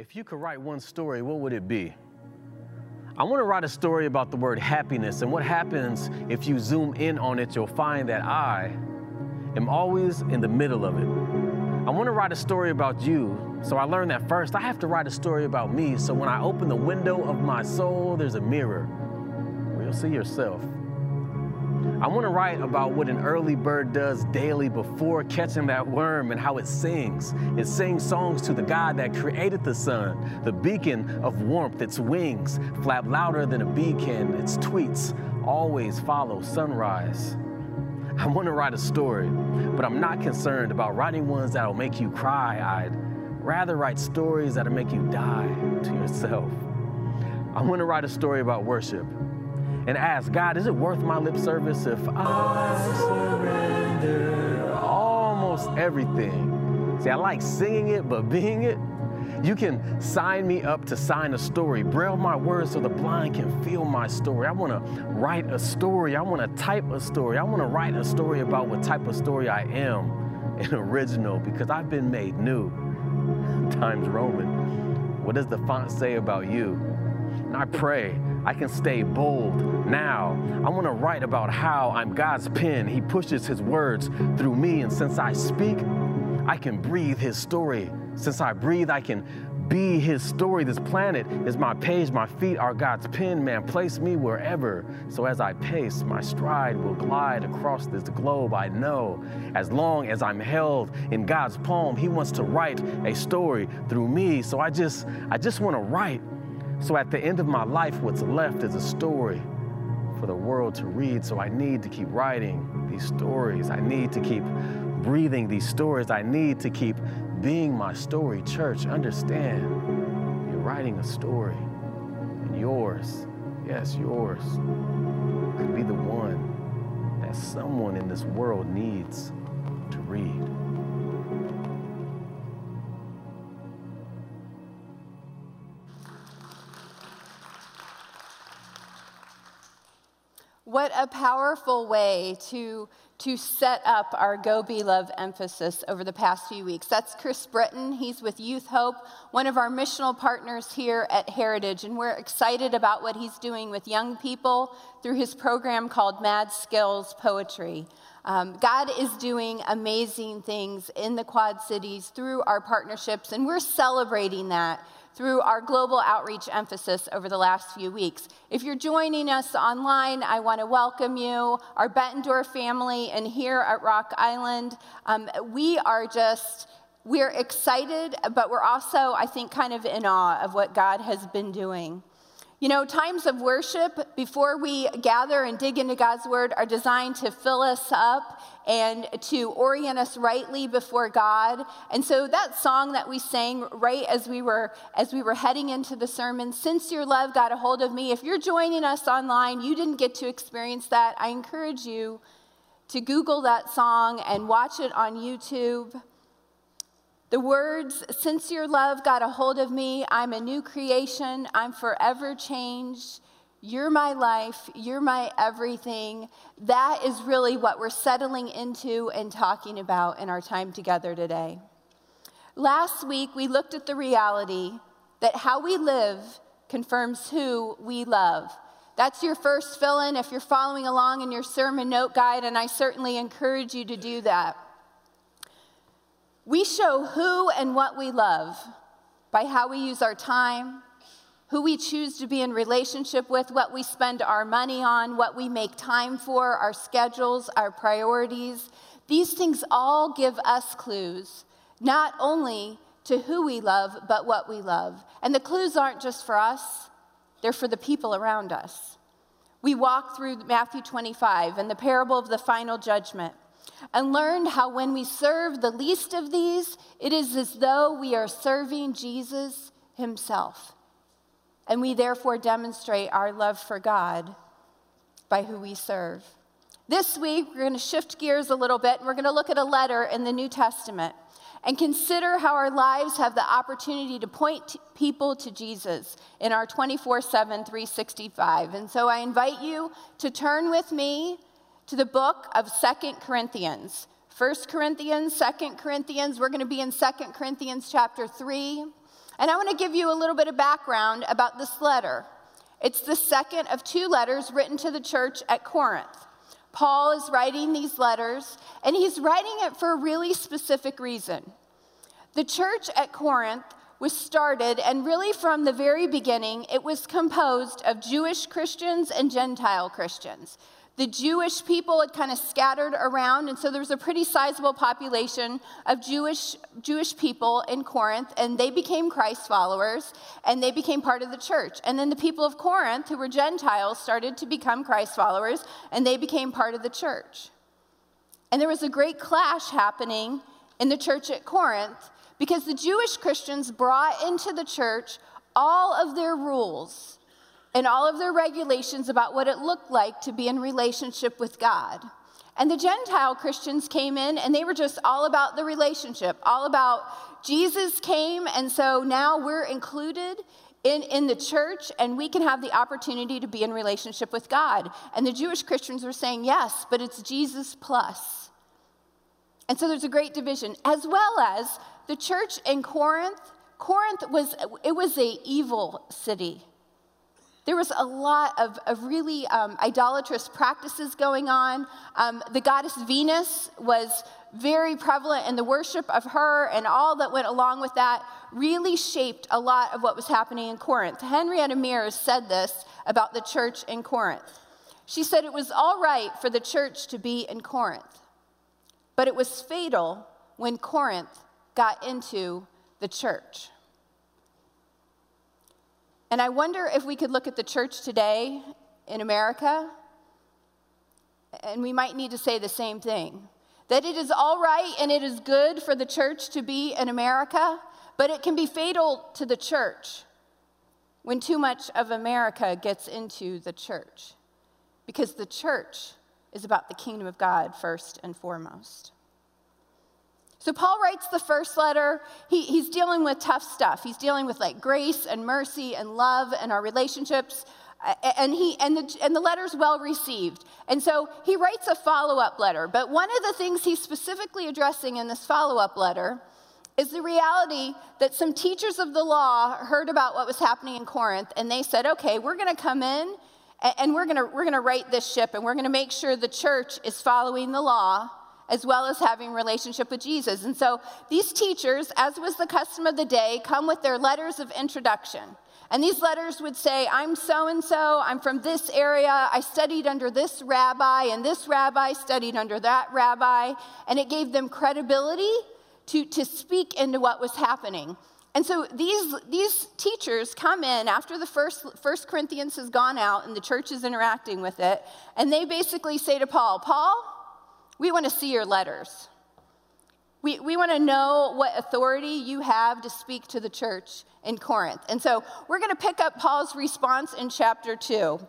If you could write one story, what would it be? I want to write a story about the word happiness and what happens if you zoom in on it, you'll find that I am always in the middle of it. I want to write a story about you, so I learned that first I have to write a story about me, so when I open the window of my soul, there's a mirror where you'll see yourself. I want to write about what an early bird does daily before catching that worm and how it sings. It sings songs to the God that created the sun, the beacon of warmth. Its wings flap louder than a bee can. Its tweets always follow sunrise. I want to write a story, but I'm not concerned about writing ones that'll make you cry. I'd rather write stories that'll make you die to yourself. I want to write a story about worship and ask God, is it worth my lip service if I surrender almost everything? See, I like singing it, but being it, you can sign me up to sign a story, braille my words so the blind can feel my story. I want to write a story. I want to type a story. I want to write a story about what type of story I am, an original, because I've been made new. Times Roman. What does the font say about you? And I pray I can stay bold now. I want to write about how I'm God's pen. He pushes His words through me, and since I speak, I can breathe His story. Since I breathe, I can be His story. This planet is my page, my feet are God's pen. Man, place me wherever. So as I pace, my stride will glide across this globe. I know as long as I'm held in God's palm, He wants to write a story through me. So I just, I just want to write so at the end of my life, what's left is a story for the world to read. So I need to keep writing these stories. I need to keep breathing these stories. I need to keep being my story. Church, understand you're writing a story, and yours, yes, yours, could be the one that someone in this world needs to read. What a powerful way to, to set up our Go Be Love emphasis over the past few weeks. That's Chris Britton. He's with Youth Hope, one of our missional partners here at Heritage, and we're excited about what he's doing with young people through his program called Mad Skills Poetry. Um, God is doing amazing things in the Quad Cities through our partnerships, and we're celebrating that through our global outreach emphasis over the last few weeks. If you're joining us online, I want to welcome you, our Bettendorf family, and here at Rock Island. Um, we are just, we're excited, but we're also, I think, kind of in awe of what God has been doing. You know, times of worship before we gather and dig into God's word are designed to fill us up and to orient us rightly before God. And so that song that we sang right as we were as we were heading into the sermon, since your love got a hold of me, if you're joining us online, you didn't get to experience that. I encourage you to Google that song and watch it on YouTube. The words, since your love got a hold of me, I'm a new creation, I'm forever changed. You're my life, you're my everything. That is really what we're settling into and talking about in our time together today. Last week, we looked at the reality that how we live confirms who we love. That's your first fill in if you're following along in your sermon note guide, and I certainly encourage you to do that. We show who and what we love by how we use our time, who we choose to be in relationship with, what we spend our money on, what we make time for, our schedules, our priorities. These things all give us clues, not only to who we love, but what we love. And the clues aren't just for us, they're for the people around us. We walk through Matthew 25 and the parable of the final judgment and learned how when we serve the least of these, it is as though we are serving Jesus himself. And we therefore demonstrate our love for God by who we serve. This week, we're going to shift gears a little bit and we're going to look at a letter in the New Testament and consider how our lives have the opportunity to point people to Jesus in our 24 7, 365. And so I invite you to turn with me to the book of Second Corinthians. First Corinthians, Second Corinthians, we're going to be in Second Corinthians chapter 3. And I want to give you a little bit of background about this letter. It's the second of two letters written to the church at Corinth. Paul is writing these letters, and he's writing it for a really specific reason. The church at Corinth was started, and really from the very beginning, it was composed of Jewish Christians and Gentile Christians. The Jewish people had kind of scattered around, and so there was a pretty sizable population of Jewish, Jewish people in Corinth, and they became Christ followers, and they became part of the church. And then the people of Corinth, who were Gentiles, started to become Christ followers, and they became part of the church. And there was a great clash happening in the church at Corinth because the Jewish Christians brought into the church all of their rules and all of their regulations about what it looked like to be in relationship with God. And the Gentile Christians came in and they were just all about the relationship, all about Jesus came, and so now we're included in, in the church and we can have the opportunity to be in relationship with God. And the Jewish Christians were saying, yes, but it's Jesus plus. And so there's a great division, as well as the church in Corinth, Corinth was, it was a evil city. There was a lot of, of really um, idolatrous practices going on. Um, the goddess Venus was very prevalent, and the worship of her and all that went along with that really shaped a lot of what was happening in Corinth. Henrietta Mears said this about the church in Corinth. She said it was all right for the church to be in Corinth, but it was fatal when Corinth got into the church. And I wonder if we could look at the church today in America, and we might need to say the same thing that it is all right and it is good for the church to be in America, but it can be fatal to the church when too much of America gets into the church. Because the church is about the kingdom of God first and foremost. So, Paul writes the first letter. He, he's dealing with tough stuff. He's dealing with like grace and mercy and love and our relationships. And, he, and, the, and the letter's well received. And so he writes a follow up letter. But one of the things he's specifically addressing in this follow up letter is the reality that some teachers of the law heard about what was happening in Corinth and they said, okay, we're going to come in and we're going to we're going to right this ship and we're going to make sure the church is following the law as well as having relationship with Jesus. And so these teachers, as was the custom of the day, come with their letters of introduction. And these letters would say, I'm so and so, I'm from this area, I studied under this rabbi, and this rabbi studied under that rabbi. And it gave them credibility to, to speak into what was happening. And so these, these teachers come in after the first, first Corinthians has gone out and the church is interacting with it, and they basically say to Paul, Paul, we want to see your letters. We, we want to know what authority you have to speak to the church in Corinth. And so we're going to pick up Paul's response in chapter 2,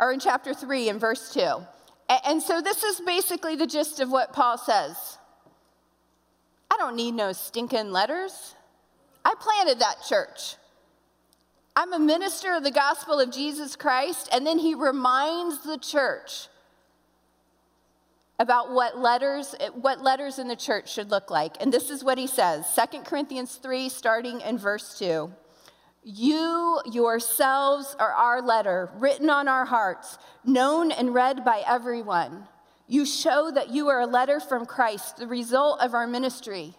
or in chapter 3 in verse 2. And so this is basically the gist of what Paul says I don't need no stinking letters. I planted that church. I'm a minister of the gospel of Jesus Christ. And then he reminds the church about what letters what letters in the church should look like. And this is what he says 2 corinthians 3 starting in verse 2 you yourselves are our letter written on our hearts known and read by everyone. You show that you are a letter from christ the result of our ministry.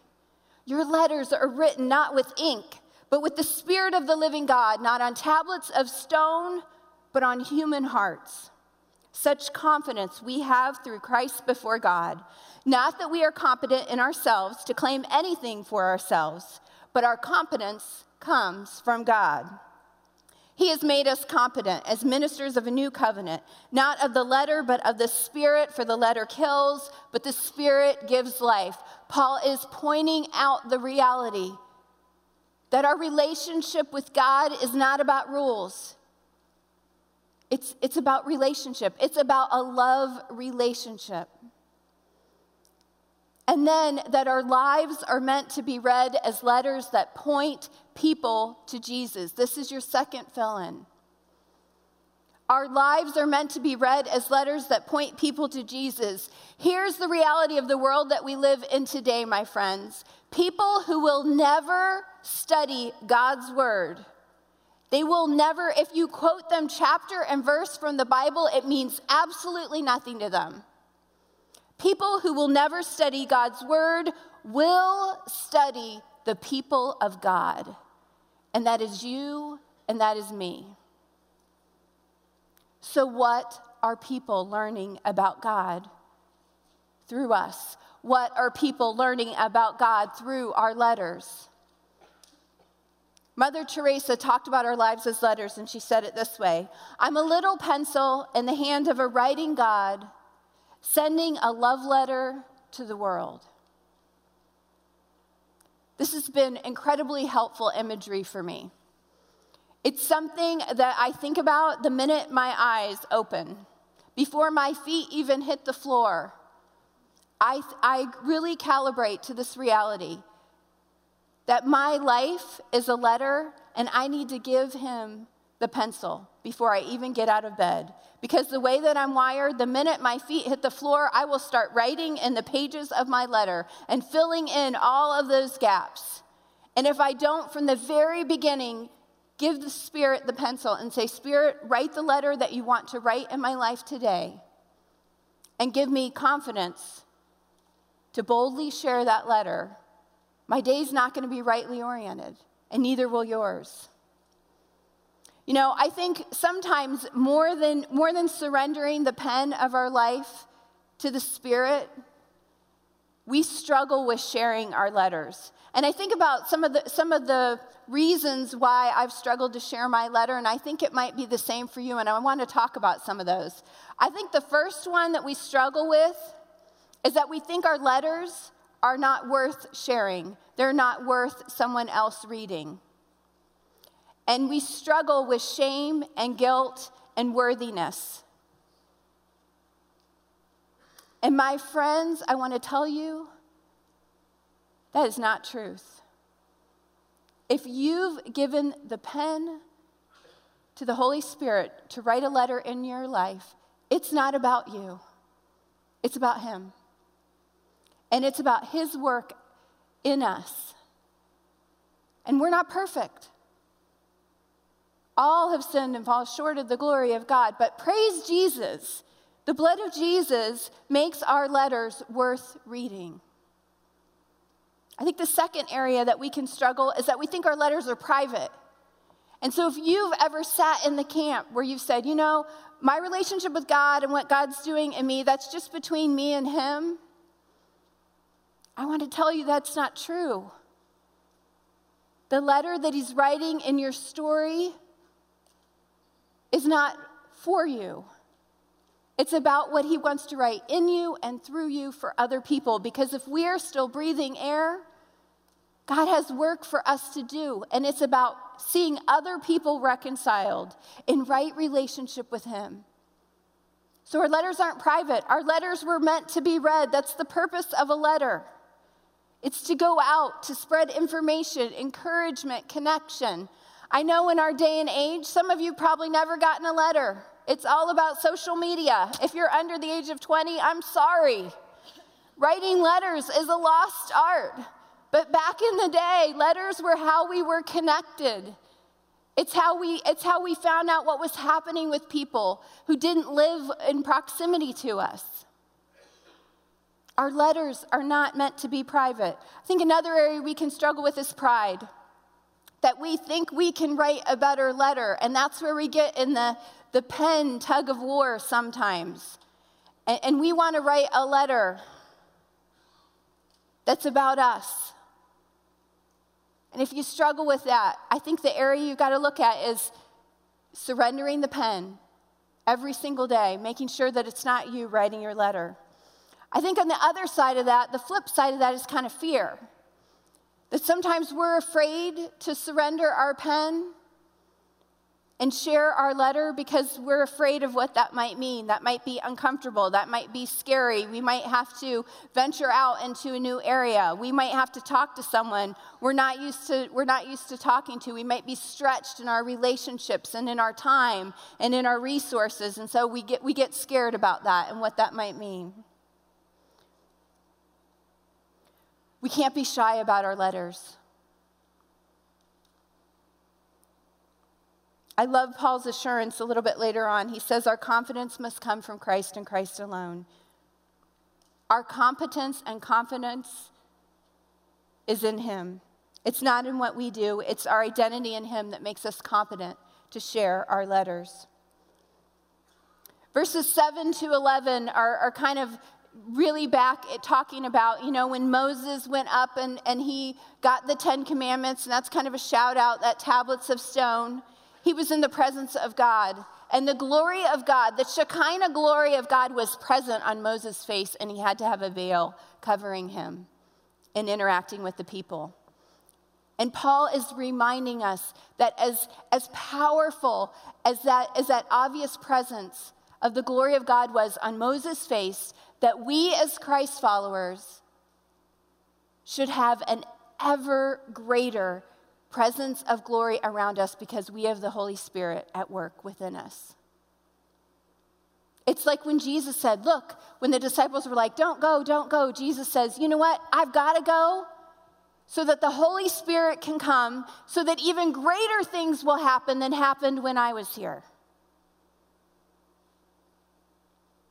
Your letters are written not with ink but with the spirit of the living god not on tablets of stone but on human hearts such confidence we have through Christ before God. Not that we are competent in ourselves to claim anything for ourselves, but our competence comes from God. He has made us competent as ministers of a new covenant, not of the letter, but of the Spirit, for the letter kills, but the Spirit gives life. Paul is pointing out the reality that our relationship with God is not about rules, it's, it's about relationship, it's about a love relationship. And then that our lives are meant to be read as letters that point people to Jesus. This is your second fill in. Our lives are meant to be read as letters that point people to Jesus. Here's the reality of the world that we live in today, my friends. People who will never study God's word. They will never, if you quote them chapter and verse from the Bible, it means absolutely nothing to them. People who will never study God's word will study the people of God. And that is you and that is me. So, what are people learning about God through us? What are people learning about God through our letters? Mother Teresa talked about our lives as letters, and she said it this way I'm a little pencil in the hand of a writing God, sending a love letter to the world. This has been incredibly helpful imagery for me. It's something that I think about the minute my eyes open, before my feet even hit the floor. I, I really calibrate to this reality that my life is a letter and I need to give him the pencil before I even get out of bed. Because the way that I'm wired, the minute my feet hit the floor, I will start writing in the pages of my letter and filling in all of those gaps. And if I don't, from the very beginning, Give the Spirit the pencil and say, Spirit, write the letter that you want to write in my life today. And give me confidence to boldly share that letter. My day's not going to be rightly oriented, and neither will yours. You know, I think sometimes more than, more than surrendering the pen of our life to the Spirit, we struggle with sharing our letters. And I think about some of the, some of the reasons why I've struggled to share my letter, and I think it might be the same for you, and I want to talk about some of those. I think the first one that we struggle with is that we think our letters are not worth sharing, they're not worth someone else reading. And we struggle with shame and guilt and worthiness. And my friends, I want to tell you that is not truth. If you've given the pen to the Holy Spirit to write a letter in your life, it's not about you, it's about Him. And it's about His work in us. And we're not perfect. All have sinned and fall short of the glory of God, but praise Jesus. The blood of Jesus makes our letters worth reading. I think the second area that we can struggle is that we think our letters are private. And so, if you've ever sat in the camp where you've said, you know, my relationship with God and what God's doing in me, that's just between me and Him, I want to tell you that's not true. The letter that He's writing in your story is not for you. It's about what he wants to write in you and through you for other people. Because if we're still breathing air, God has work for us to do. And it's about seeing other people reconciled in right relationship with him. So our letters aren't private. Our letters were meant to be read. That's the purpose of a letter. It's to go out, to spread information, encouragement, connection. I know in our day and age, some of you probably never gotten a letter. It's all about social media. If you're under the age of 20, I'm sorry. Writing letters is a lost art. But back in the day, letters were how we were connected. It's how we, it's how we found out what was happening with people who didn't live in proximity to us. Our letters are not meant to be private. I think another area we can struggle with is pride. That we think we can write a better letter, and that's where we get in the, the pen tug of war sometimes. And, and we want to write a letter that's about us. And if you struggle with that, I think the area you've got to look at is surrendering the pen every single day, making sure that it's not you writing your letter. I think on the other side of that, the flip side of that is kind of fear. That sometimes we're afraid to surrender our pen and share our letter because we're afraid of what that might mean. That might be uncomfortable. That might be scary. We might have to venture out into a new area. We might have to talk to someone we're not used to, we're not used to talking to. We might be stretched in our relationships and in our time and in our resources. And so we get, we get scared about that and what that might mean. We can't be shy about our letters. I love Paul's assurance a little bit later on. He says, Our confidence must come from Christ and Christ alone. Our competence and confidence is in Him. It's not in what we do, it's our identity in Him that makes us competent to share our letters. Verses 7 to 11 are, are kind of really back at talking about, you know, when Moses went up and, and he got the Ten Commandments, and that's kind of a shout out, that tablets of stone he was in the presence of God. And the glory of God, the Shekinah glory of God, was present on Moses' face, and he had to have a veil covering him in interacting with the people. And Paul is reminding us that as, as powerful as that, as that obvious presence of the glory of God was on Moses' face, that we as Christ followers should have an ever greater presence of glory around us because we have the Holy Spirit at work within us. It's like when Jesus said, Look, when the disciples were like, Don't go, don't go, Jesus says, You know what? I've got to go so that the Holy Spirit can come, so that even greater things will happen than happened when I was here.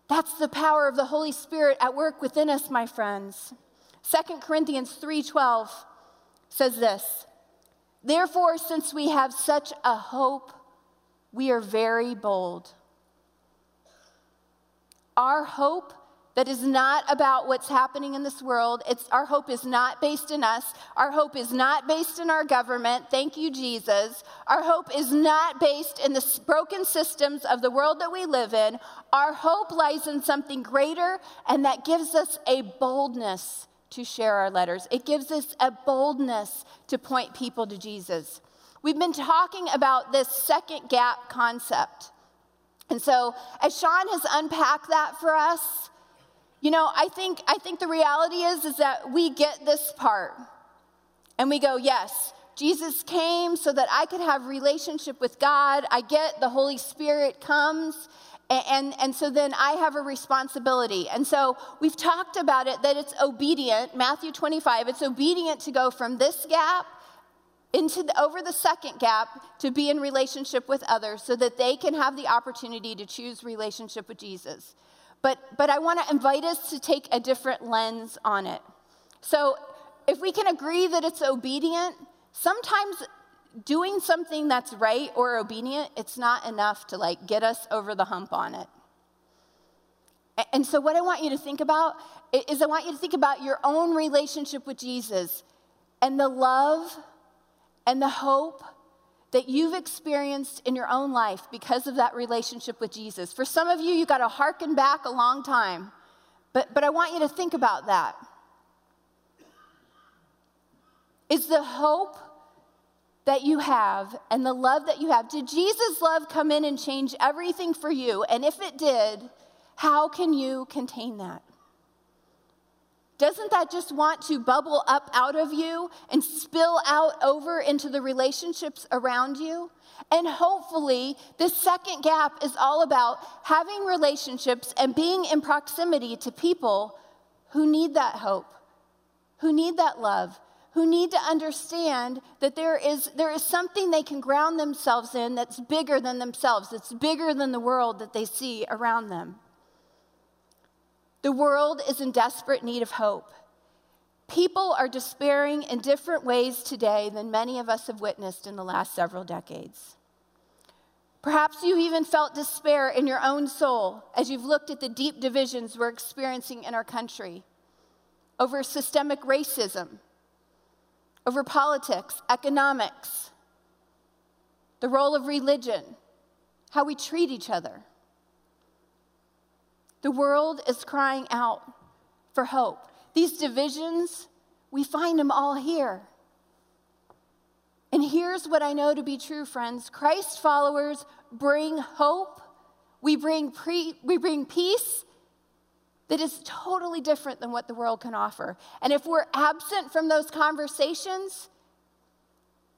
That's the power of the Holy Spirit at work within us, my friends. 2 Corinthians 3:12 says this: Therefore, since we have such a hope, we are very bold. Our hope that is not about what's happening in this world. It's, our hope is not based in us. Our hope is not based in our government. Thank you, Jesus. Our hope is not based in the broken systems of the world that we live in. Our hope lies in something greater, and that gives us a boldness to share our letters. It gives us a boldness to point people to Jesus. We've been talking about this second gap concept. And so, as Sean has unpacked that for us, you know, I think, I think the reality is, is that we get this part and we go, yes, Jesus came so that I could have relationship with God. I get the Holy Spirit comes and, and so then I have a responsibility. And so we've talked about it that it's obedient, Matthew 25, it's obedient to go from this gap into the, over the second gap to be in relationship with others so that they can have the opportunity to choose relationship with Jesus. But, but I want to invite us to take a different lens on it. So if we can agree that it's obedient, sometimes doing something that's right or obedient, it's not enough to like get us over the hump on it. And so, what I want you to think about is I want you to think about your own relationship with Jesus and the love and the hope that you've experienced in your own life because of that relationship with Jesus. For some of you, you've got to harken back a long time, but, but I want you to think about that. Is the hope that you have and the love that you have, did Jesus' love come in and change everything for you? And if it did, how can you contain that? Doesn't that just want to bubble up out of you and spill out over into the relationships around you? And hopefully, this second gap is all about having relationships and being in proximity to people who need that hope, who need that love, who need to understand that there is, there is something they can ground themselves in that's bigger than themselves, that's bigger than the world that they see around them. The world is in desperate need of hope. People are despairing in different ways today than many of us have witnessed in the last several decades. Perhaps you've even felt despair in your own soul as you've looked at the deep divisions we're experiencing in our country over systemic racism, over politics, economics, the role of religion, how we treat each other. The world is crying out for hope. These divisions, we find them all here. And here's what I know to be true, friends Christ followers bring hope, we bring, pre- we bring peace that is totally different than what the world can offer. And if we're absent from those conversations,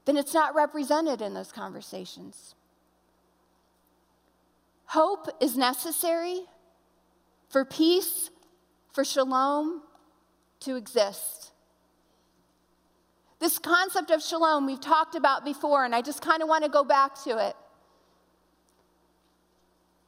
then it's not represented in those conversations. Hope is necessary for peace, for shalom to exist. This concept of shalom we've talked about before, and I just kind of want to go back to it.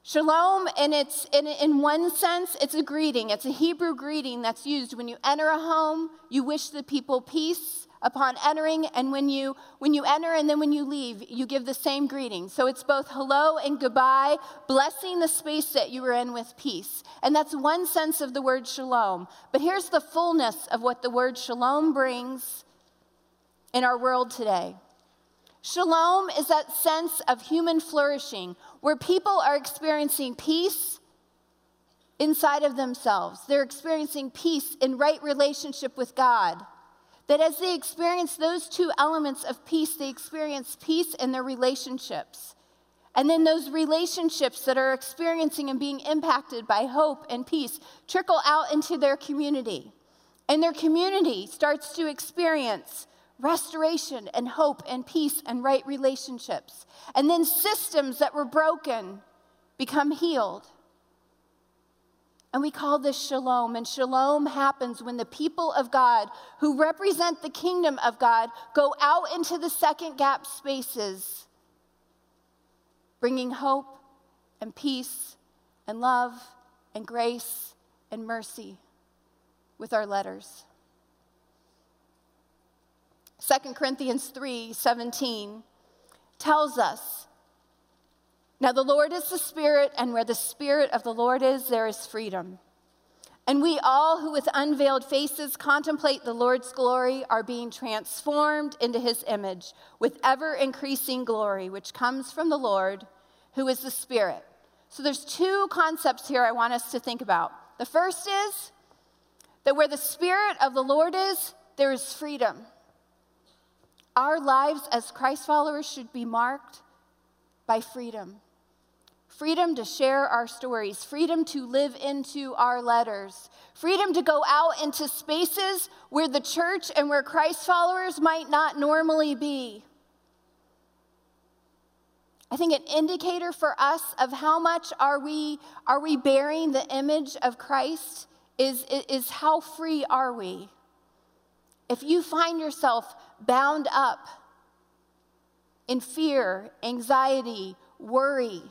Shalom, in, its, in, in one sense, it's a greeting. It's a Hebrew greeting that's used when you enter a home, you wish the people peace upon entering, and when you, when you enter and then when you leave, you give the same greeting. So it's both hello and goodbye, blessing the space that you were in with peace. And that's one sense of the word shalom. But here's the fullness of what the word shalom brings in our world today. Shalom is that sense of human flourishing where people are experiencing peace inside of themselves. They're experiencing peace in right relationship with God. That as they experience those two elements of peace, they experience peace in their relationships. And then those relationships that are experiencing and being impacted by hope and peace trickle out into their community. And their community starts to experience restoration and hope and peace and right relationships. And then systems that were broken become healed. And we call this shalom. And shalom happens when the people of God who represent the kingdom of God go out into the second gap spaces, bringing hope and peace and love and grace and mercy with our letters. 2 Corinthians 3 17 tells us Now the Lord is the Spirit, and where the Spirit of the Lord is, there is freedom. And we all who with unveiled faces contemplate the Lord's glory are being transformed into his image with ever increasing glory, which comes from the Lord, who is the Spirit. So there's two concepts here I want us to think about. The first is that where the Spirit of the Lord is, there is freedom. Our lives as Christ followers should be marked by freedom freedom to share our stories, freedom to live into our letters, freedom to go out into spaces where the church and where Christ followers might not normally be. I think an indicator for us of how much are we are we bearing the image of Christ is, is how free are we? If you find yourself bound up in fear, anxiety, worry,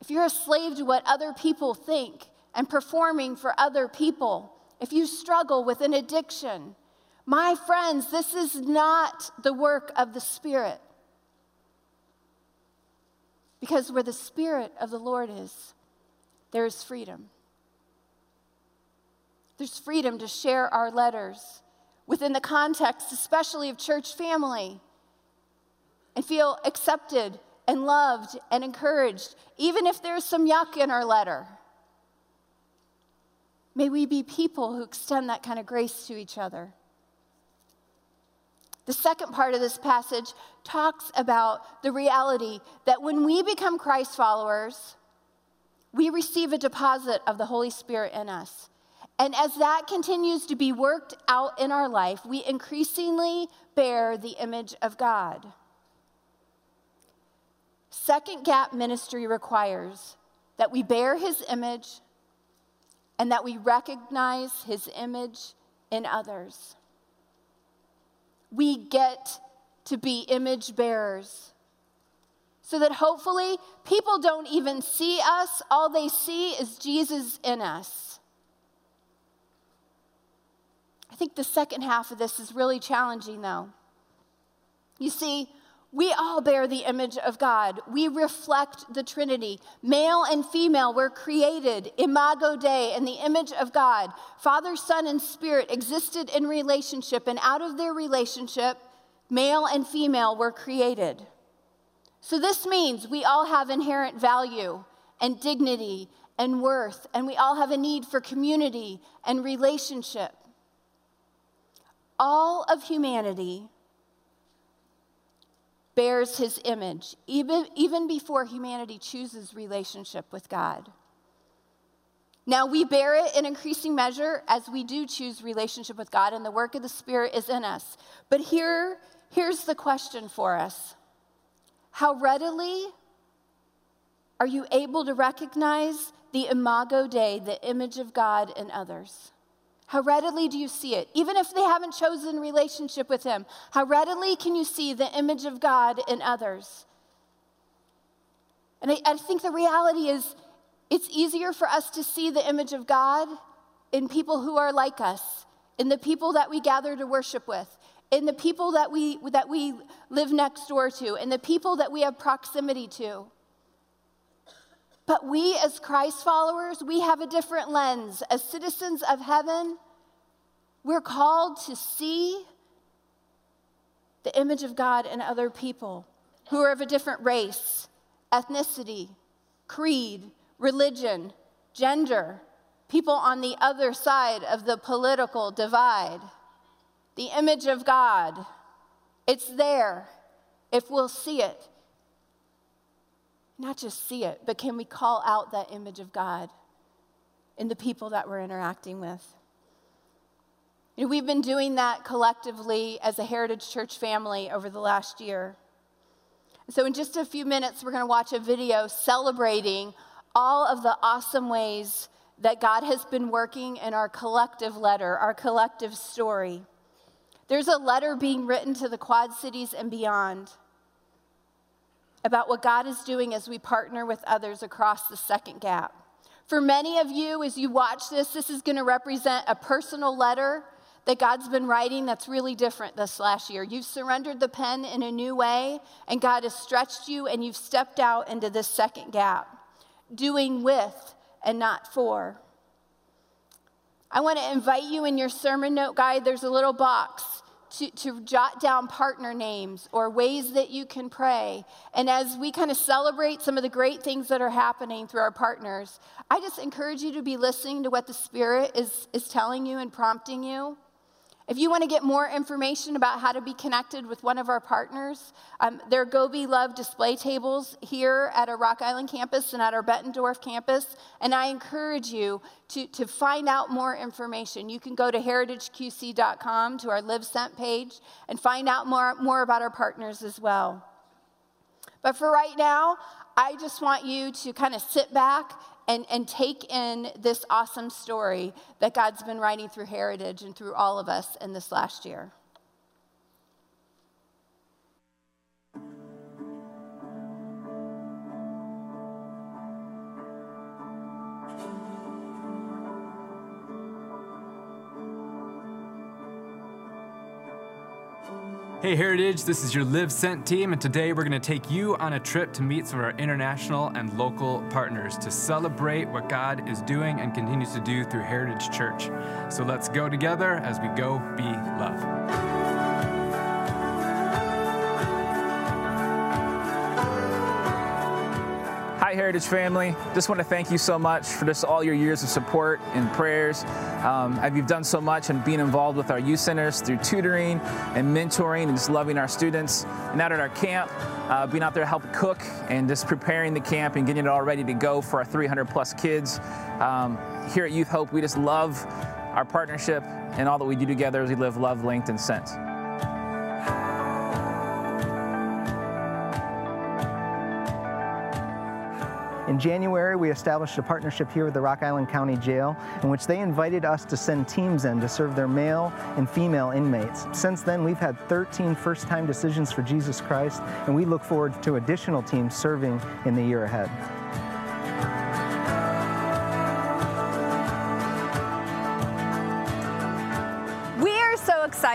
if you're a slave to what other people think and performing for other people, if you struggle with an addiction, my friends, this is not the work of the Spirit. Because where the Spirit of the Lord is, there is freedom. There's freedom to share our letters within the context, especially of church family, and feel accepted and loved and encouraged, even if there's some yuck in our letter. May we be people who extend that kind of grace to each other. The second part of this passage talks about the reality that when we become Christ followers, we receive a deposit of the Holy Spirit in us. And as that continues to be worked out in our life, we increasingly bear the image of God. Second gap ministry requires that we bear his image and that we recognize his image in others. We get to be image bearers so that hopefully people don't even see us, all they see is Jesus in us. I think the second half of this is really challenging, though. You see, we all bear the image of God. We reflect the Trinity. Male and female were created, imago Dei, in the image of God. Father, Son, and Spirit existed in relationship, and out of their relationship, male and female were created. So this means we all have inherent value and dignity and worth, and we all have a need for community and relationship all of humanity bears his image, even, even before humanity chooses relationship with God. Now, we bear it in increasing measure as we do choose relationship with God, and the work of the Spirit is in us. But here, here's the question for us How readily are you able to recognize the imago Dei, the image of God in others? How readily do you see it? Even if they haven't chosen relationship with Him, how readily can you see the image of God in others? And I, I, think the reality is it's easier for us to see the image of God in people who are like us, in the people that we gather to worship with, in the people that we, that we live next door to, in the people that we have proximity to. But we, as Christ followers, we have a different lens. As citizens of heaven, we're called to see the image of God in other people who are of a different race, ethnicity, creed, religion, gender, people on the other side of the political divide. The image of God, it's there if we'll see it not just see it, but can we call out that image of God in the people that we're interacting with? You know, we've been doing that collectively as a Heritage Church family over the last year. So, in just a few minutes, we're going to watch a video celebrating all of the awesome ways that God has been working in our collective letter, our collective story. There's a letter being written to the Quad Cities and beyond about what God is doing as we partner with others across the second gap. For many of you, as you watch this, this is going to represent a personal letter that God's been writing that's really different this last year. You've surrendered the pen in a new way, and God has stretched you, and you've stepped out into this second gap, doing with and not for. I want to invite you in your sermon note guide, there's a little box to, to jot down partner names or ways that you can pray. And as we kind of celebrate some of the great things that are happening through our partners, I just encourage you to be listening to what the Spirit is, is telling you and prompting you. If you want to get more information about how to be connected with one of our partners, um, there are Go Be Love display tables here at our Rock Island campus and at our Bettendorf campus. And I encourage you to, to find out more information. You can go to heritageqc.com to our Live Sent page and find out more, more about our partners as well. But for right now, I just want you to kind of sit back and, and take in this awesome story that God's been writing through Heritage and through all of us in this last year. Hey Heritage, this is your Live Sent team, and today we're going to take you on a trip to meet some of our international and local partners to celebrate what God is doing and continues to do through Heritage Church. So let's go together as we go be love. Hi, Heritage family. Just want to thank you so much for just all your years of support and prayers. Um, you've done so much and being involved with our youth centers through tutoring and mentoring and just loving our students. And out at our camp, uh, being out there to help cook and just preparing the camp and getting it all ready to go for our 300 plus kids. Um, here at Youth Hope, we just love our partnership and all that we do together as we live love, linked, and sent. In January, we established a partnership here with the Rock Island County Jail in which they invited us to send teams in to serve their male and female inmates. Since then, we've had 13 first time decisions for Jesus Christ, and we look forward to additional teams serving in the year ahead.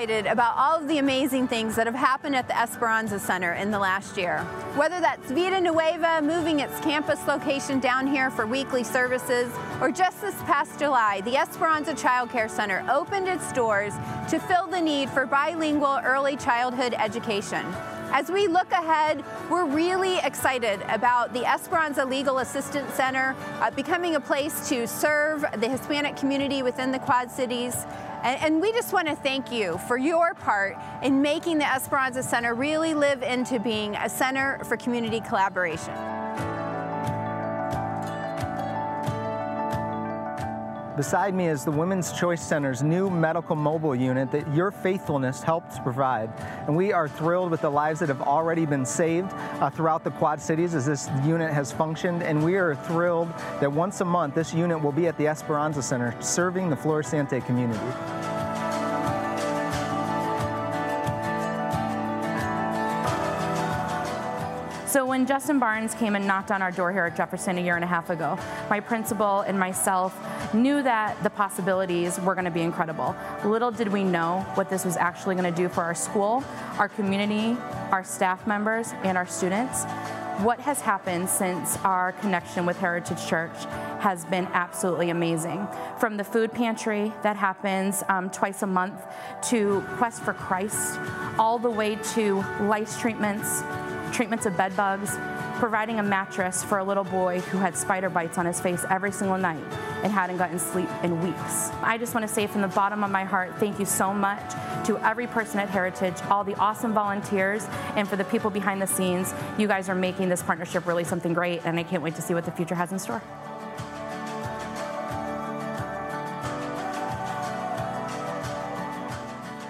Excited about all of the amazing things that have happened at the Esperanza Center in the last year. Whether that's Vida Nueva moving its campus location down here for weekly services, or just this past July, the Esperanza Child Care Center opened its doors to fill the need for bilingual early childhood education. As we look ahead, we're really excited about the Esperanza Legal Assistance Center uh, becoming a place to serve the Hispanic community within the Quad Cities And, and we just want to thank you for your part in making the Esperanza Center really live into being a center for community collaboration. Beside me is the Women's Choice Center's new medical mobile unit that your faithfulness helps provide. And we are thrilled with the lives that have already been saved uh, throughout the Quad Cities as this unit has functioned. And we are thrilled that once a month this unit will be at the Esperanza Center serving the Floreciente community. So when Justin Barnes came and knocked on our door here at Jefferson a year and a half ago, my principal and myself knew that the possibilities were going to be incredible. Little did we know what this was actually going to do for our school, our community, our staff members, and our students. What has happened since our connection with Heritage Church has been absolutely amazing. From the food pantry that happens um, twice a month to Quest for Christ, all the way to lice treatments, treatments of bed bugs, providing a mattress for a little boy who had spider bites on his face every single night and hadn't gotten sleep in weeks. I just want to say from the bottom of my heart, thank you so much to every person at Heritage, all the awesome volunteers, and for the people behind the scenes. You guys are making this partnership really something great, and I can't wait to see what the future has in store.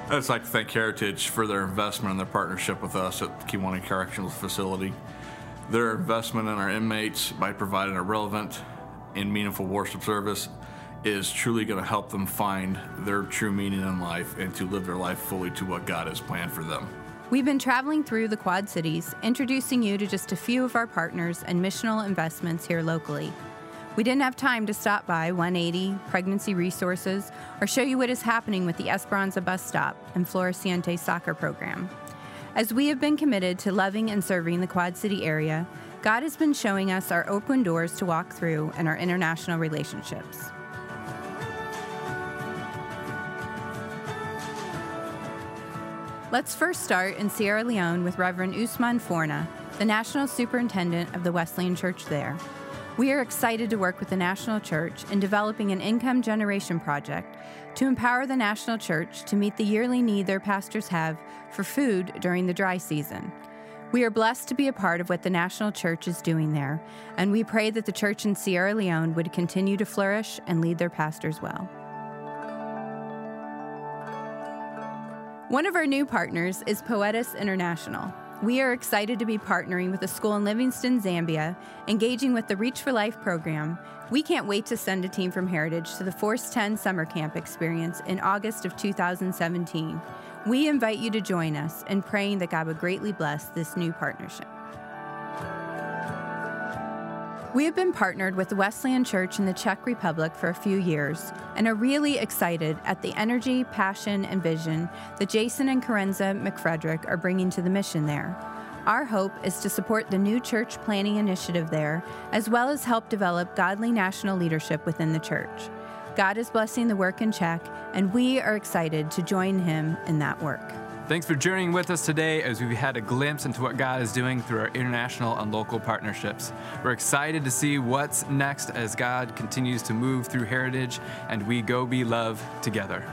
I'd just like to thank Heritage for their investment and their partnership with us at the Kewanee Correctional Facility. Their investment in our inmates by providing a relevant and meaningful worship service is truly going to help them find their true meaning in life and to live their life fully to what God has planned for them. We've been traveling through the Quad Cities, introducing you to just a few of our partners and missional investments here locally. We didn't have time to stop by 180, Pregnancy Resources, or show you what is happening with the Esperanza bus stop and Floreciente soccer program. As we have been committed to loving and serving the Quad City area, God has been showing us our open doors to walk through and our international relationships. Let's first start in Sierra Leone with Reverend Usman Forna, the National Superintendent of the Wesleyan Church there. We are excited to work with the National Church in developing an income generation project to empower the National Church to meet the yearly need their pastors have for food during the dry season. We are blessed to be a part of what the National Church is doing there, and we pray that the church in Sierra Leone would continue to flourish and lead their pastors well. One of our new partners is Poetis International. We are excited to be partnering with a school in Livingstone, Zambia, engaging with the Reach for Life program. We can't wait to send a team from Heritage to the Force 10 summer camp experience in August of 2017. We invite you to join us in praying that God would greatly bless this new partnership. We have been partnered with the Wesleyan Church in the Czech Republic for a few years and are really excited at the energy, passion, and vision that Jason and Karenza McFrederick are bringing to the mission there. Our hope is to support the new church planning initiative there, as well as help develop godly national leadership within the church. God is blessing the work in Czech, and we are excited to join him in that work. Thanks for journeying with us today as we've had a glimpse into what God is doing through our international and local partnerships. We're excited to see what's next as God continues to move through Heritage and we go be love together.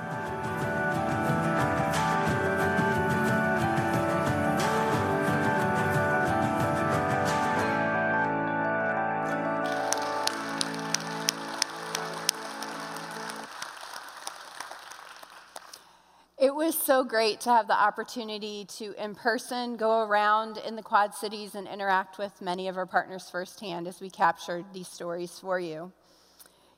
So great to have the opportunity to, in person, go around in the Quad Cities and interact with many of our partners firsthand as we captured these stories for you.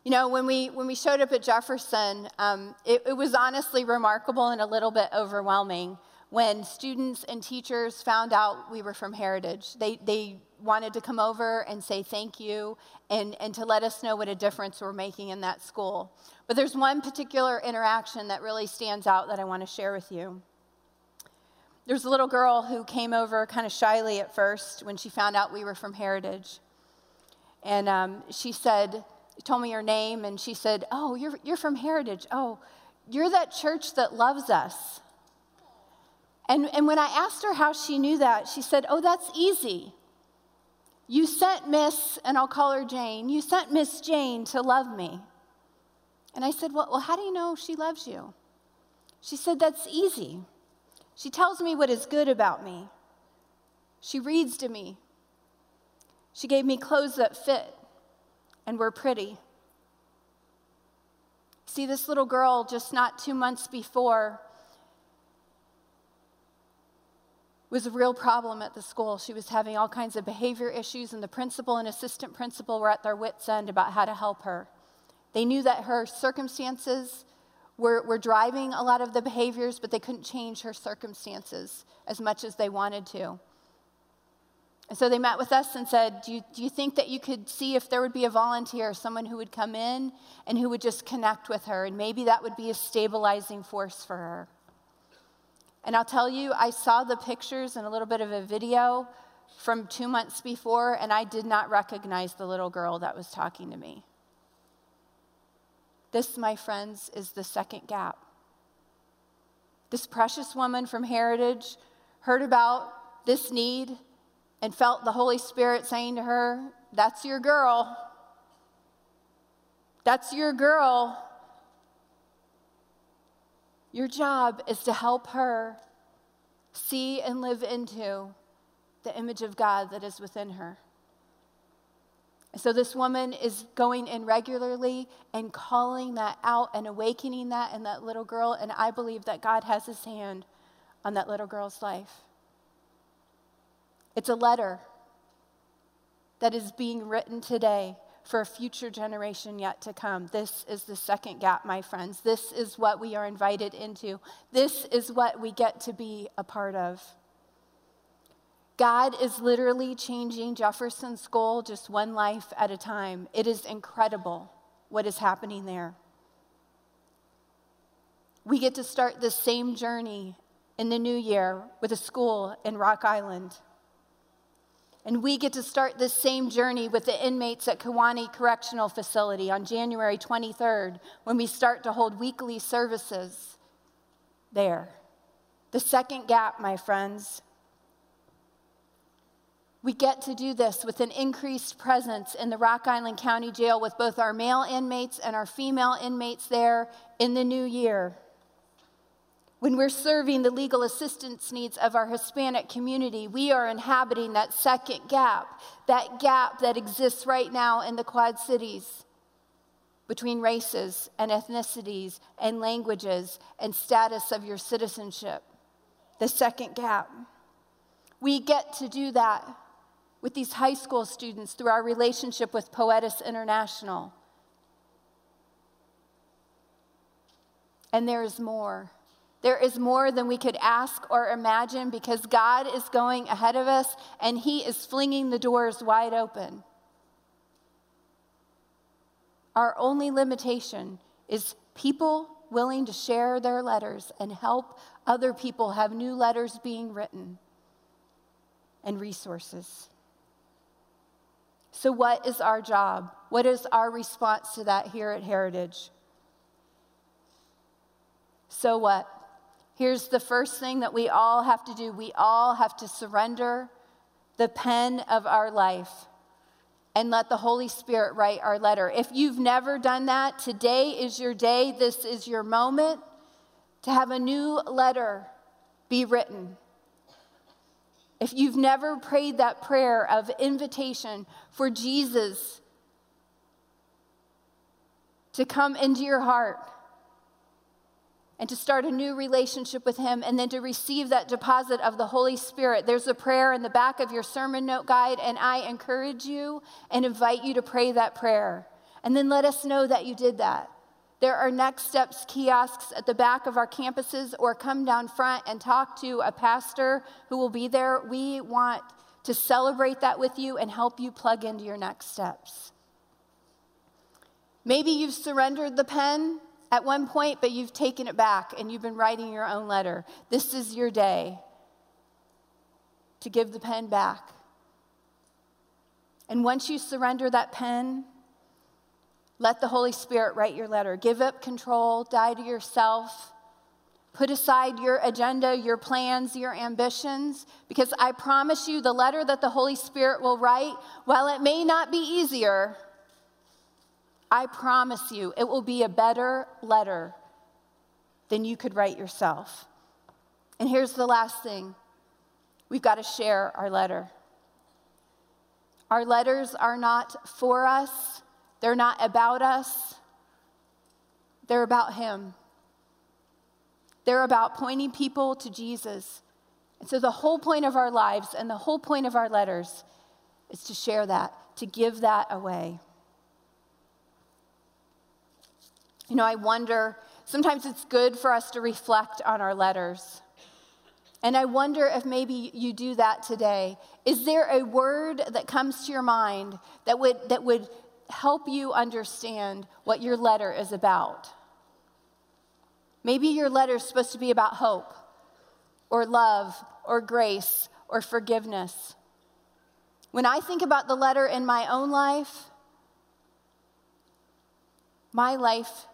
You know, when we, when we showed up at Jefferson, um, it, it was honestly remarkable and a little bit overwhelming when students and teachers found out we were from Heritage. They, they wanted to come over and say thank you and, and to let us know what a difference we're making in that school. But there's one particular interaction that really stands out that I want to share with you. There's a little girl who came over kind of shyly at first when she found out we were from Heritage. And um, she said, told me her name, and she said, Oh, you're, you're from Heritage. Oh, you're that church that loves us. And, and when I asked her how she knew that, she said, Oh, that's easy. You sent Miss, and I'll call her Jane, you sent Miss Jane to love me. And I said, well, well, how do you know she loves you? She said, That's easy. She tells me what is good about me. She reads to me. She gave me clothes that fit and were pretty. See, this little girl, just not two months before, was a real problem at the school. She was having all kinds of behavior issues, and the principal and assistant principal were at their wits' end about how to help her. They knew that her circumstances were, were driving a lot of the behaviors, but they couldn't change her circumstances as much as they wanted to. And so they met with us and said, do you, do you think that you could see if there would be a volunteer, someone who would come in and who would just connect with her? And maybe that would be a stabilizing force for her. And I'll tell you, I saw the pictures and a little bit of a video from two months before, and I did not recognize the little girl that was talking to me. This, my friends, is the second gap. This precious woman from Heritage heard about this need and felt the Holy Spirit saying to her, That's your girl. That's your girl. Your job is to help her see and live into the image of God that is within her. So this woman is going in regularly and calling that out and awakening that in that little girl. And I believe that God has his hand on that little girl's life. It's a letter that is being written today for a future generation yet to come. This is the second gap, my friends. This is what we are invited into. This is what we get to be a part of. God is literally changing Jefferson School just one life at a time. It is incredible what is happening there. We get to start the same journey in the new year with a school in Rock Island. And we get to start this same journey with the inmates at Kewanee Correctional Facility on January 23rd when we start to hold weekly services there. The second gap, my friends. We get to do this with an increased presence in the Rock Island County Jail with both our male inmates and our female inmates there in the new year when we're serving the legal assistance needs of our Hispanic community, we are inhabiting that second gap, that gap that exists right now in the Quad Cities between races and ethnicities and languages and status of your citizenship. The second gap. We get to do that with these high school students through our relationship with Poetis International. And there is more. There is more than we could ask or imagine because God is going ahead of us and He is flinging the doors wide open. Our only limitation is people willing to share their letters and help other people have new letters being written and resources. So, what is our job? What is our response to that here at Heritage? So, what? Here's the first thing that we all have to do we all have to surrender the pen of our life and let the Holy Spirit write our letter. If you've never done that, today is your day. This is your moment to have a new letter be written. If you've never prayed that prayer of invitation for Jesus to come into your heart, and to start a new relationship with Him and then to receive that deposit of the Holy Spirit. There's a prayer in the back of your sermon note guide, and I encourage you and invite you to pray that prayer. And then let us know that you did that. There are next steps kiosks at the back of our campuses, or come down front and talk to a pastor who will be there. We want to celebrate that with you and help you plug into your next steps. Maybe you've surrendered the pen at one point, but you've taken it back and you've been writing your own letter. This is your day to give the pen back. And once you surrender that pen, let the Holy Spirit write your letter. Give up control, die to yourself. Put aside your agenda, your plans, your ambitions, because I promise you the letter that the Holy Spirit will write, while it may not be easier, I promise you, it will be a better letter than you could write yourself. And here's the last thing we've got to share our letter. Our letters are not for us, they're not about us, they're about Him. They're about pointing people to Jesus. And so, the whole point of our lives and the whole point of our letters is to share that, to give that away. You know, I wonder, sometimes it's good for us to reflect on our letters. And I wonder if maybe you do that today. Is there a word that comes to your mind that would, that would help you understand what your letter is about? Maybe your letter is supposed to be about hope or love or grace or forgiveness. When I think about the letter in my own life, my life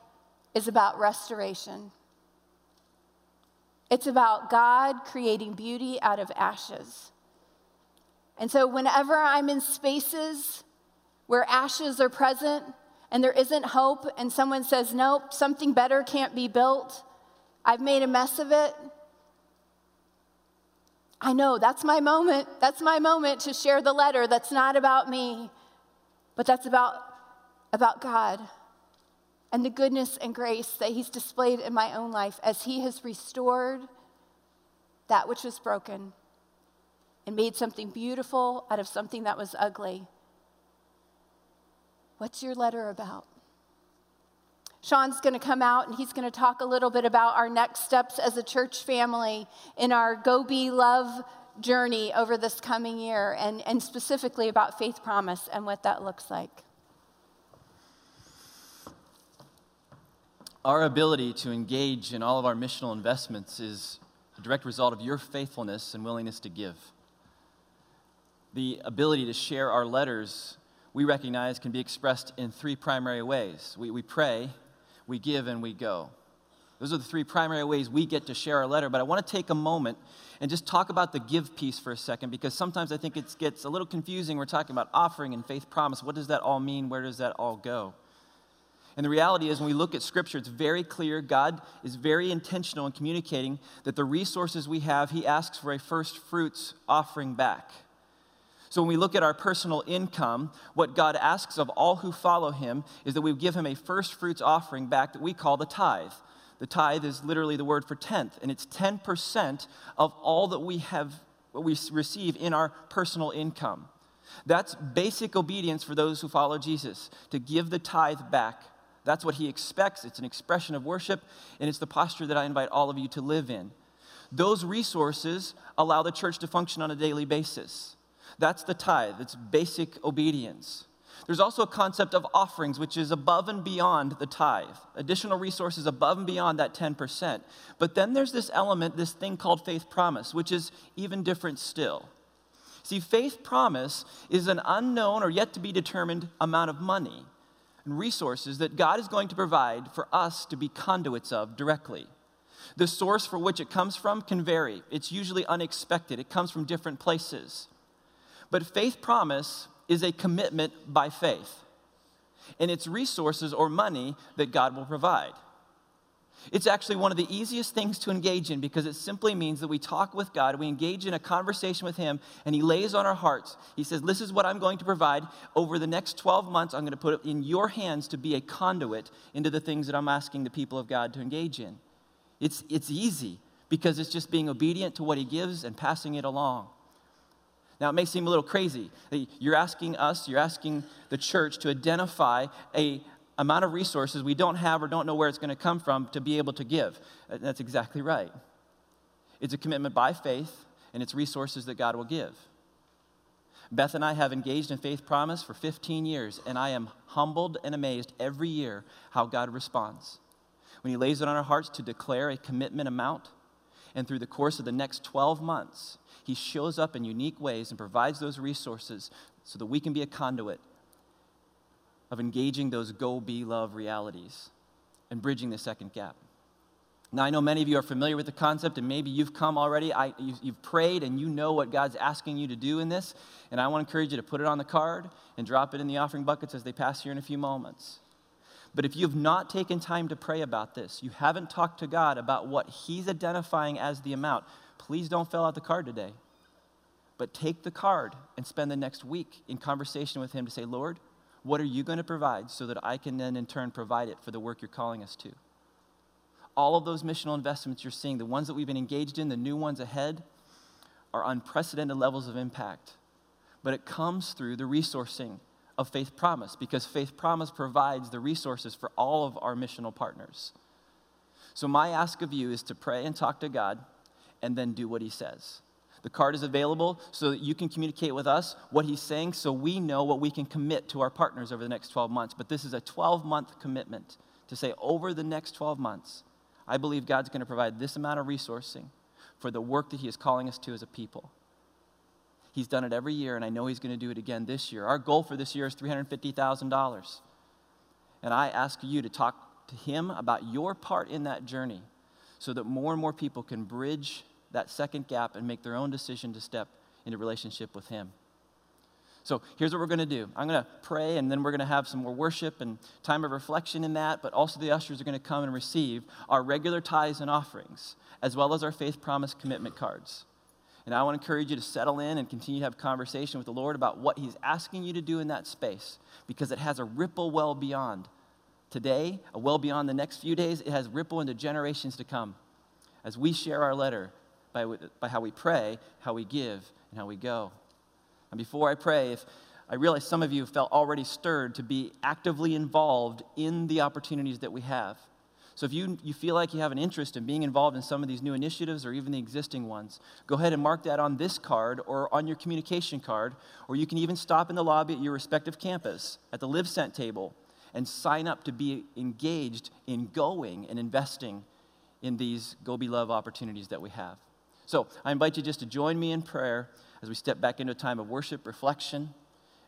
is about restoration. It's about God creating beauty out of ashes. And so, whenever I'm in spaces where ashes are present and there isn't hope, and someone says, Nope, something better can't be built, I've made a mess of it. I know that's my moment. That's my moment to share the letter that's not about me, but that's about, about God and the goodness and grace that He's displayed in my own life as He has restored that which was broken and made something beautiful out of something that was ugly. What's your letter about? Sean's going to come out and he's going to talk a little bit about our next steps as a church family in our Go Be Love journey over this coming year, and, and specifically about faith promise and what that looks like. Our ability to engage in all of our missional investments is a direct result of your faithfulness and willingness to give. The ability to share our letters, we recognize, can be expressed in three primary ways we, we pray, we give, and we go. Those are the three primary ways we get to share our letter. But I want to take a moment and just talk about the give piece for a second because sometimes I think it gets a little confusing. We're talking about offering and faith promise. What does that all mean? Where does that all go? And the reality is, when we look at Scripture, it's very clear. God is very intentional in communicating that the resources we have, He asks for a first fruits offering back. So when we look at our personal income, what God asks of all who follow Him is that we give Him a first fruits offering back that we call the tithe. The tithe is literally the word for tenth, and it's 10% of all that we have, what we receive in our personal income. That's basic obedience for those who follow Jesus, to give the tithe back that's what he expects. It's an expression of worship, and it's the posture that I invite all of you to live in. Those resources allow the church to function on a daily basis. That's the tithe, it's basic obedience. There's also a concept of offerings, which is above and beyond the tithe, additional resources above and beyond that 10%. But then there's this element, this thing called faith promise, which is even different still. See, faith promise is an unknown or yet to be determined amount of money and resources that God is going to provide for us to be conduits of directly. The source for which it comes from can vary. It's usually unexpected, it comes from different places. But faith promise is a commitment by faith, and it's resources or money that God will provide. It's actually one of the easiest things to engage in because it simply means that we talk with God, we engage in a conversation with Him, and He lays on our hearts. He says, This is what I'm going to provide. Over the next 12 months, I'm going to put it in your hands to be a conduit into the things that I'm asking the people of God to engage in. It's, it's easy because it's just being obedient to what He gives and passing it along. Now, it may seem a little crazy. You're asking us, you're asking the church to identify a, amount of resources we don't have or don't know where it's going to come from to be able to give. Uh, that's exactly right. It's a commitment by faith, and it's resources that God will give. Beth and I have engaged in Faith Promise for 15 years, and I am humbled and amazed every year how God responds. When He lays it on our hearts to declare a commitment amount, and through the course of the next 12 months, He shows up in unique ways and provides those resources so that we can be a conduit of engaging those go be love realities and bridging the second gap. Now, I know many of you are familiar with the concept, and maybe you've come already. I, you've, you've prayed, and you know what God's asking you to do in this. And I want to encourage you to put it on the card and drop it in the offering buckets as they pass here in a few moments. But if you have not taken time to pray about this, you haven't talked to God about what He's identifying as the amount, please don't fill out the card today. But take the card and spend the next week in conversation with Him to say, Lord, what are you going to provide so that I can then in turn provide it for the work you're calling us to? All of those missional investments you're seeing, the ones that we've been engaged in, the new ones ahead, are unprecedented levels of impact. But it comes through the resourcing of Faith Promise because Faith Promise provides the resources for all of our missional partners. So, my ask of you is to pray and talk to God and then do what He says. The card is available so that you can communicate with us what He's saying so we know what we can commit to our partners over the next 12 months. But this is a 12 month commitment to say, over the next 12 months, I believe God's going to provide this amount of resourcing for the work that He is calling us to as a people. He's done it every year, and I know He's going to do it again this year. Our goal for this year is $350,000. And I ask you to talk to Him about your part in that journey so that more and more people can bridge that second gap and make their own decision to step into relationship with Him. So here's what we're going to do I'm going to pray, and then we're going to have some more worship and time of reflection in that. But also, the ushers are going to come and receive our regular tithes and offerings, as well as our faith promise commitment cards. And I want to encourage you to settle in and continue to have conversation with the Lord about what He's asking you to do in that space because it has a ripple well beyond today, well beyond the next few days. It has ripple into generations to come as we share our letter by, by how we pray, how we give, and how we go. And before I pray, if I realize some of you felt already stirred to be actively involved in the opportunities that we have. So if you, you feel like you have an interest in being involved in some of these new initiatives or even the existing ones, go ahead and mark that on this card or on your communication card, or you can even stop in the lobby at your respective campus at the Live Sent table and sign up to be engaged in going and investing in these Go Be Love opportunities that we have. So I invite you just to join me in prayer as we step back into a time of worship, reflection,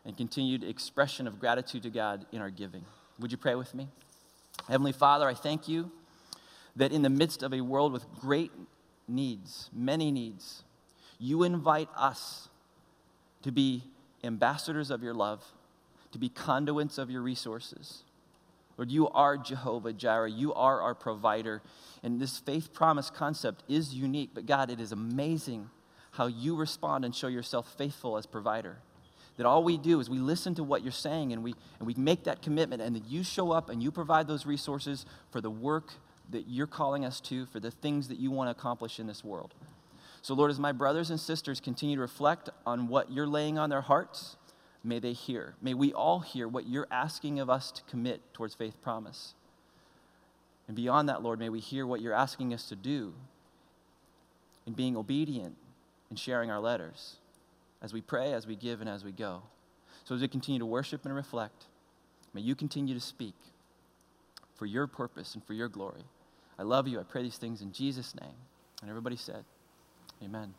and continued expression of gratitude to God in our giving. Would you pray with me? Heavenly Father, I thank you that in the midst of a world with great needs, many needs, you invite us to be ambassadors of your love, to be conduits of your resources. Lord, you are Jehovah Jireh. You are our provider. And this faith promise concept is unique, but God, it is amazing how you respond and show yourself faithful as provider. That all we do is we listen to what you're saying and we, and we make that commitment, and that you show up and you provide those resources for the work that you're calling us to, for the things that you want to accomplish in this world. So, Lord, as my brothers and sisters continue to reflect on what you're laying on their hearts, may they hear. May we all hear what you're asking of us to commit towards faith promise. And beyond that, Lord, may we hear what you're asking us to do in being obedient and sharing our letters as we pray, as we give, and as we go. So as we continue to worship and reflect, may you continue to speak for your purpose and for your glory. I love you. I pray these things in Jesus' name. And everybody said, Amen.